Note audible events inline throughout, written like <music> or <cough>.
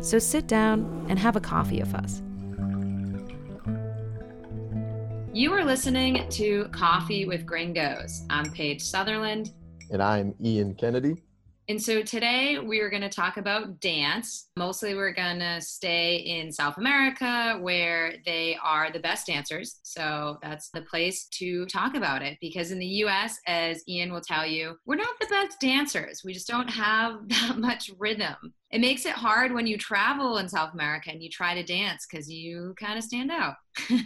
So sit down and have a coffee with us. You are listening to Coffee with Gringos. I'm Paige Sutherland. And I'm Ian Kennedy. And so today we are going to talk about dance. Mostly we're going to stay in South America where they are the best dancers. So that's the place to talk about it because in the US, as Ian will tell you, we're not the best dancers. We just don't have <laughs> that much rhythm. It makes it hard when you travel in South America and you try to dance because you kind of stand out. <laughs>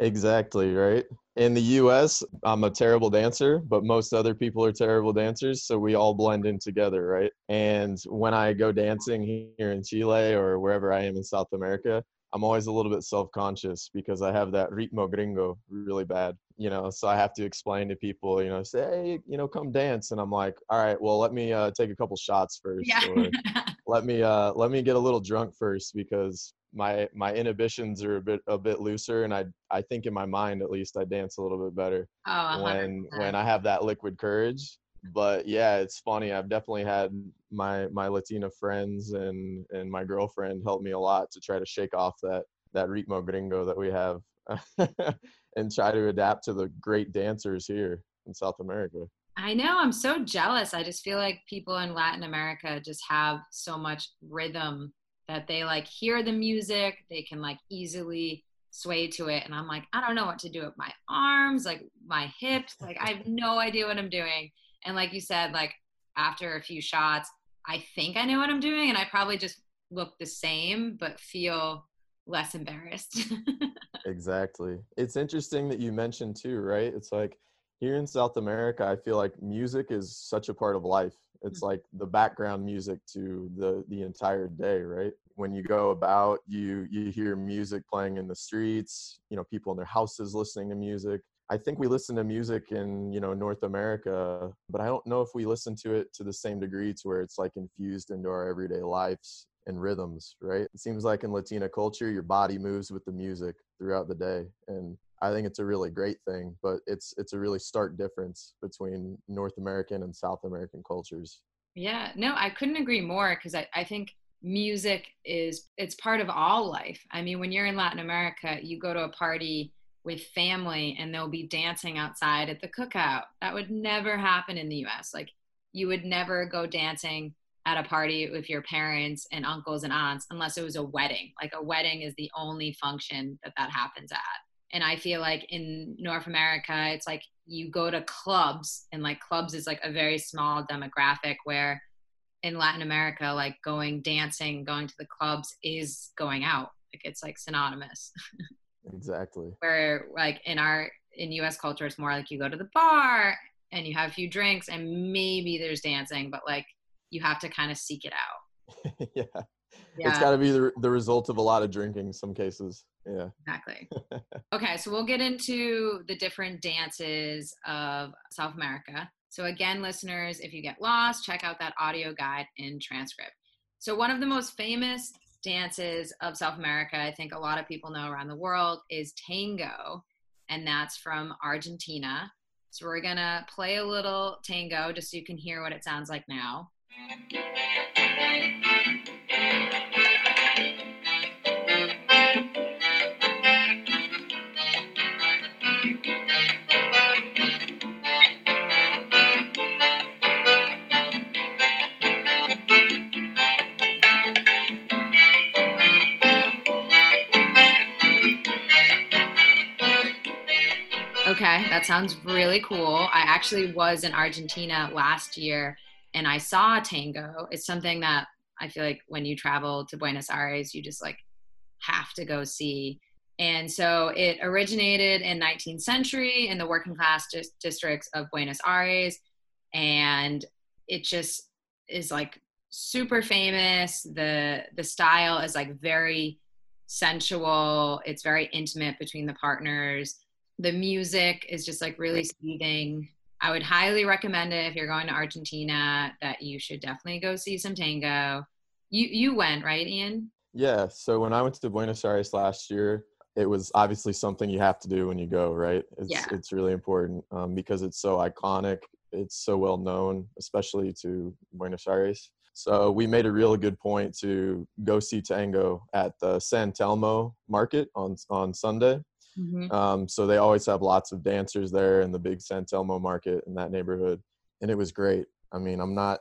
Exactly, right? In the US, I'm a terrible dancer, but most other people are terrible dancers. So we all blend in together, right? And when I go dancing here in Chile or wherever I am in South America, I'm always a little bit self conscious because I have that ritmo gringo really bad, you know. So I have to explain to people, you know, say, hey, you know, come dance. And I'm like, all right, well, let me uh, take a couple shots first. Or <laughs> let me uh, let me get a little drunk first because my my inhibitions are a bit a bit looser and I I think in my mind at least I dance a little bit better oh, when when I have that liquid courage. But yeah, it's funny. I've definitely had my my Latina friends and and my girlfriend help me a lot to try to shake off that that ritmo gringo that we have <laughs> and try to adapt to the great dancers here in South America. I know. I'm so jealous. I just feel like people in Latin America just have so much rhythm that they like hear the music, they can like easily sway to it. And I'm like, I don't know what to do with my arms, like my hips. Like, I have no idea what I'm doing. And like you said, like after a few shots, I think I know what I'm doing. And I probably just look the same, but feel less embarrassed. <laughs> Exactly. It's interesting that you mentioned too, right? It's like here in South America, I feel like music is such a part of life. It's mm. like the background music to the the entire day, right? When you go about, you you hear music playing in the streets, you know, people in their houses listening to music. I think we listen to music in, you know, North America, but I don't know if we listen to it to the same degree to where it's like infused into our everyday lives and rhythms, right? It seems like in Latina culture, your body moves with the music throughout the day. And I think it's a really great thing, but it's it's a really stark difference between North American and South American cultures. Yeah, no, I couldn't agree more because I, I think music is it's part of all life. I mean, when you're in Latin America, you go to a party with family and they'll be dancing outside at the cookout. That would never happen in the US. Like you would never go dancing at a party with your parents and uncles and aunts unless it was a wedding. Like a wedding is the only function that that happens at. And I feel like in North America, it's like you go to clubs, and like clubs is like a very small demographic where in Latin America, like going dancing, going to the clubs is going out. Like it's like synonymous. <laughs> Exactly. where like in our in US culture, it's more like you go to the bar and you have a few drinks and maybe there's dancing, but like you have to kind of seek it out. <laughs> yeah. It's Yeah, got to be the, the result of a lot of drinking some cases. Yeah. exactly. <laughs> Okay, so we'll get into the different dances of South America. So, again, listeners, if you get lost, check out that audio guide and transcript. So, one of the most famous dances of South America, I think a lot of people know around the world, is tango, and that's from Argentina. So, we're gonna play a little tango just so you can hear what it sounds like now. Okay, that sounds really cool. I actually was in Argentina last year and I saw tango. It's something that I feel like when you travel to Buenos Aires, you just like have to go see. And so it originated in 19th century in the working class dis- districts of Buenos Aires and it just is like super famous. The the style is like very sensual. It's very intimate between the partners. The music is just like really soothing. I would highly recommend it if you're going to Argentina that you should definitely go see some tango. You you went, right, Ian? Yeah. So when I went to Buenos Aires last year, it was obviously something you have to do when you go, right? It's Yeah. it's really important um, because it's so iconic. It's so well known, especially to Buenos Aires. So we made a really good point to go see tango at the San Telmo market on on Sunday. Mhm. Um, so they always have lots of dancers there in the big San Telmo market in that neighborhood, and it was great. I mean, I'm not.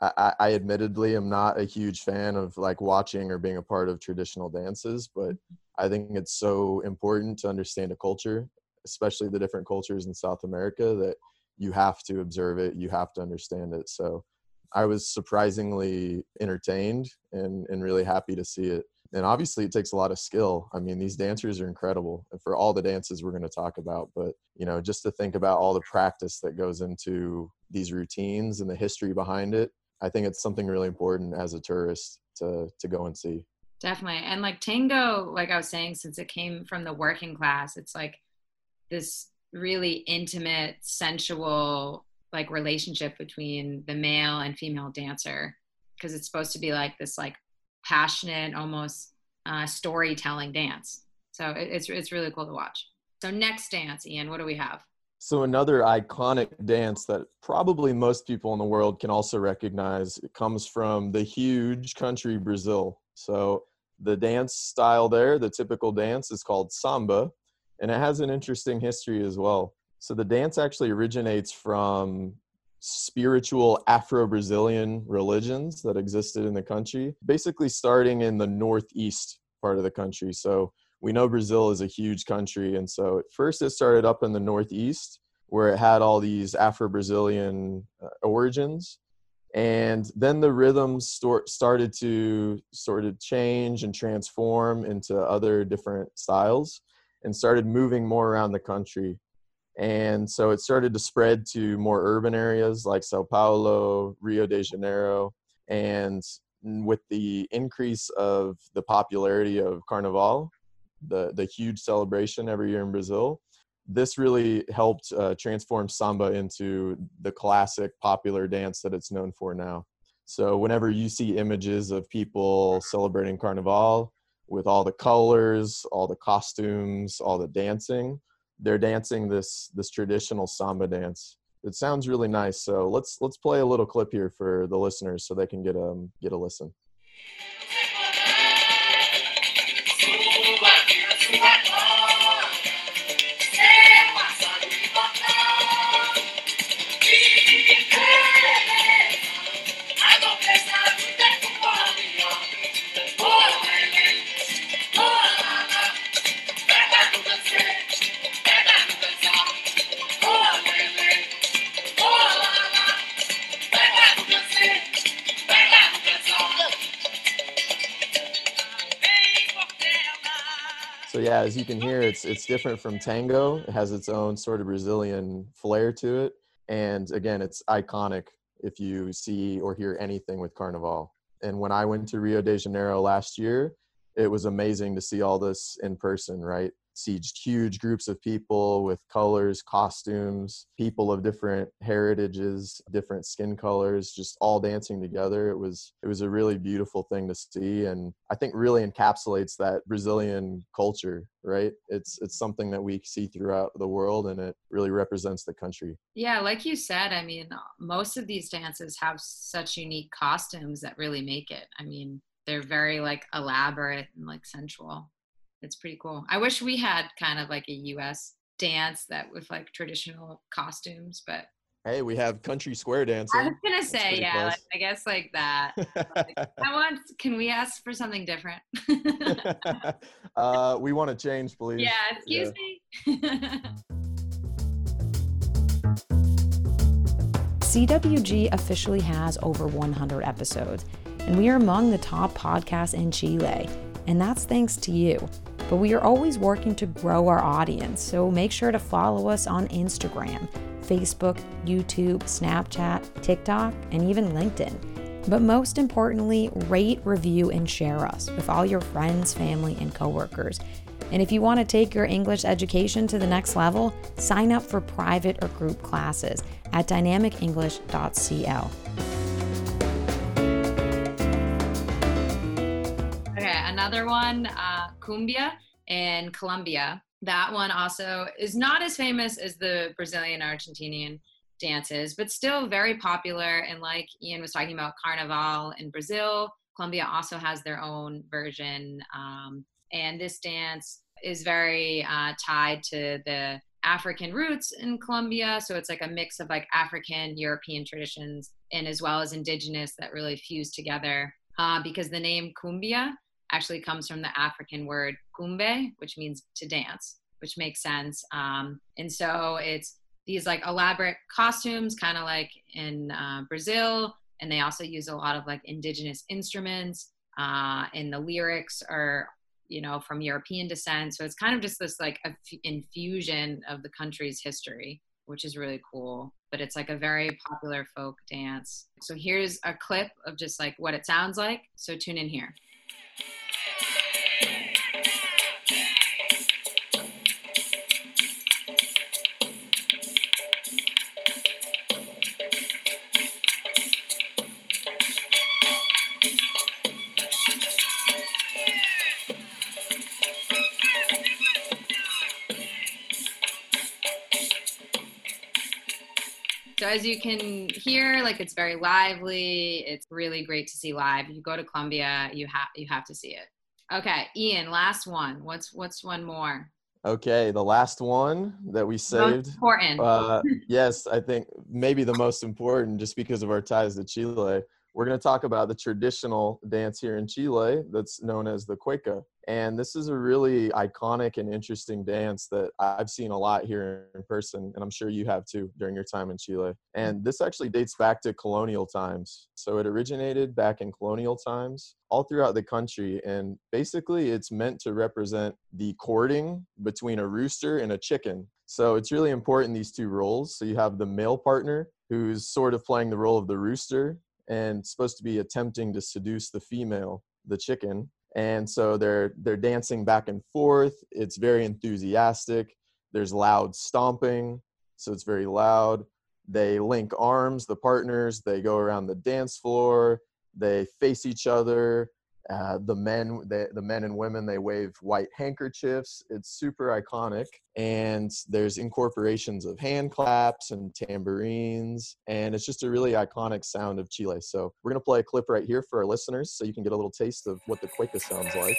I, I I admittedly am not a huge fan of like watching or being a part of traditional dances, but I think it's so important to understand a culture, especially the different cultures in South America, that you have to observe it, you have to understand it. So I was surprisingly entertained and, and really happy to see it. And obviously, it takes a lot of skill. I mean, these dancers are incredible and for all the dances we're going to talk about. But, you know, just to think about all the practice that goes into these routines and the history behind it, I think it's something really important as a tourist to, to go and see. Definitely. And like tango, like I was saying, since it came from the working class, it's like this really intimate, sensual like relationship between the male and female dancer because it's supposed to be like this like passionate, almost uh, storytelling dance. So it, it's it's really cool to watch. So next dance, Ian, what do we have? So another iconic dance that probably most people in the world can also recognize it comes from the huge country Brazil. So the dance style there, the typical dance is called samba, and it has an interesting history as well. So the dance actually originates from spiritual Afro-Brazilian religions that existed in the country, basically starting in the northeast part of the country. So we know Brazil is a huge country, and so at first it started up in the northeast, where it had all these Afro-Brazilian uh, origins, and then the rhythms started to sort of change and transform into other different styles, and started moving more around the country. And so it started to spread to more urban areas like Sao Paulo, Rio de Janeiro, and with the increase of the popularity of Carnival, the the huge celebration every year in Brazil. This really helped uh, transform samba into the classic popular dance that it's known for now. So whenever you see images of people celebrating Carnival with all the colors, all the costumes, all the dancing, they're dancing this this traditional samba dance. It sounds really nice. So let's let's play a little clip here for the listeners so they can get um get a listen. As you can hear, it's it's different from tango. It has its own sort of Brazilian flair to it, and again, it's iconic if you see or hear anything with Carnival. And when I went to Rio de Janeiro last year, it was amazing to see all this in person. Right, see huge groups of people with colors, costumes, people of different heritages, different skin colors, just all dancing together. It was it was a really beautiful thing to see, and I think really encapsulates that Brazilian culture. Right, it's it's something that we see throughout the world, and it really represents the country. Yeah, like you said, I mean, most of these dances have such unique costumes that really make it. I mean, they're very like elaborate and like sensual. It's pretty cool. I wish we had kind of like a US dance that with like traditional costumes, but Hey, we have country square dancing. I was gonna That's say, yeah, like, I guess like that. <laughs> I want. Can we ask for something different? <laughs> uh, we want to change, please. yeah, excuse me. <laughs> CWG officially has over 100 episodes, and we are among the top podcasts in Chile. And that's thanks to you. But we are always working to grow our audience, so make sure to follow us on Instagram, Facebook, YouTube, Snapchat, TikTok, and even LinkedIn. But most importantly, rate, review, and share us with all your friends, family, and coworkers. And if you want to take your English education to the next level, sign up for private or group classes at dynamicenglish.cl. Okay, another one, uh, Cumbia in Colombia. That one also is not as famous as the Brazilian Argentinian dances, but still very popular. And like Ian was talking about Carnival in Brazil, Colombia also has their own version. Um, and this dance is very uh, tied to the African roots in Colombia. So it's like a mix of like African, European traditions, and as well as indigenous that really fuse together. Uh, because the name cumbia actually comes from the African word cumbe, which means to dance, which makes sense. Um, and so it's these like elaborate costumes, kind of like in uh, Brazil, and they also use a lot of like indigenous instruments. Uh, and the lyrics are you know from european descent so it's kind of just this like infusion of the country's history which is really cool but it's like a very popular folk dance so here's a clip of just like what it sounds like so tune in here So as you can hear, like it's very lively. It's really great to see live. If you go to Colombia, you have you have to see it. Okay, Ian, last one. What's what's one more? Okay, the last one that we saved. Most important. Uh, yes, I think maybe the most important, just because of our ties to Chile. We're going to talk about the traditional dance here in Chile that's known as the cueca. And this is a really iconic and interesting dance that I've seen a lot here in person, and I'm sure you have too during your time in Chile. Mm. And this actually dates back to colonial times. So it originated back in colonial times all throughout the country. And basically, it's meant to represent the courting between a rooster and a chicken. So it's really important, these two roles. So you have the male partner who's sort of playing the role of the rooster and supposed to be attempting to seduce the female, the chicken. And so they're they're dancing back and forth. It's very enthusiastic. There's loud stomping, so it's very loud. They link arms, the partners. They go around the dance floor. They face each other. Uh, the men, the, the men and women, they wave white handkerchiefs. It's super iconic, and there's incorporations of hand claps and tambourines, and it's just a really iconic sound of Chile. So we're gonna play a clip right here for our listeners, so you can get a little taste of what the cueca sounds like.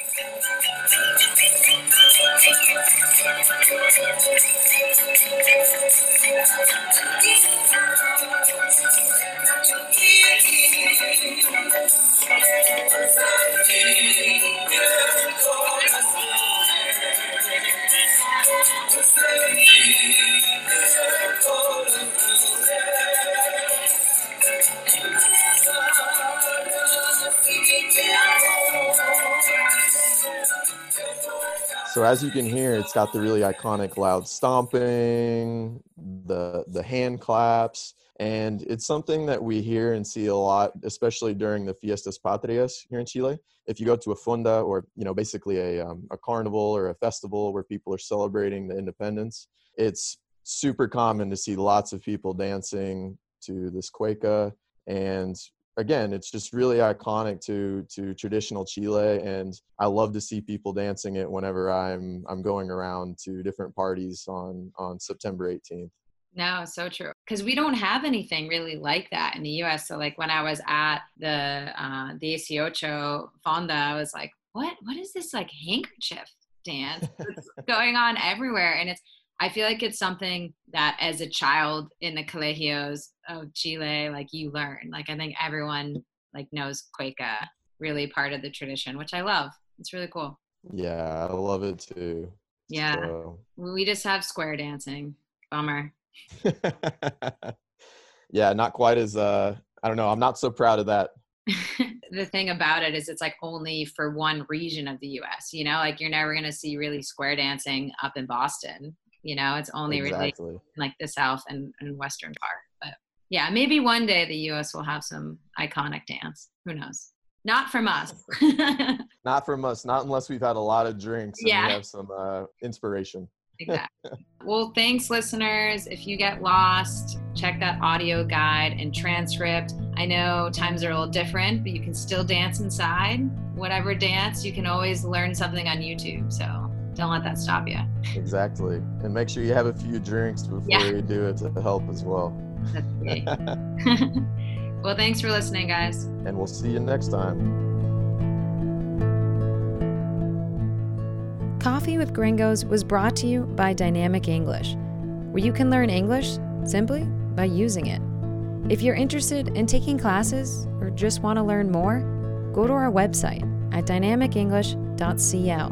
As you can hear, it's got the really iconic loud stomping, the the hand claps, and it's something that we hear and see a lot, especially during the Fiestas Patrias here in Chile. If you go to a fonda or you know basically a um, a carnival or a festival where people are celebrating the independence, it's super common to see lots of people dancing to this cueca and again it's just really iconic to to traditional chile and i love to see people dancing it whenever i'm i'm going around to different parties on on september 18th no so true because we don't have anything really like that in the us so like when i was at the uh the aciocho fonda i was like what what is this like handkerchief dance <laughs> it's going on everywhere? And it's I feel like it's something that as a child in the colegios of Chile, like you learn. Like I think everyone like knows cueca, really part of the tradition, which I love. It's really cool. Yeah, I love it too. Yeah. So. We just have square dancing. Bummer. <laughs> yeah, not quite as uh I don't know, I'm not so proud of that. <laughs> the thing about it is it's like only for one region of the US, you know, like you're never going to see really square dancing up in Boston you know it's only exactly. really like the south and, and western part but Yeah, maybe one day the US will have some iconic dance. Who knows? Not from us. <laughs> Not from us, not unless we've had a lot of drinks and Yeah. we have some uh, inspiration. <laughs> exactly. Well, thanks, listeners. If you get lost, check that audio guide and transcript. I know times are a little different, but you can still dance inside. Whatever dance, you can always learn something on YouTube. So don't let that stop you. Exactly. And make sure you have a few drinks before Yeah. you do it to help as well. That's <laughs> great. <laughs> well, thanks for listening, guys. And we'll see you next time. Coffee with Gringos was brought to you by Dynamic English, where you can learn English simply by using it. If you're interested in taking classes or just want to learn more, go to our website at dynamicenglish.cl.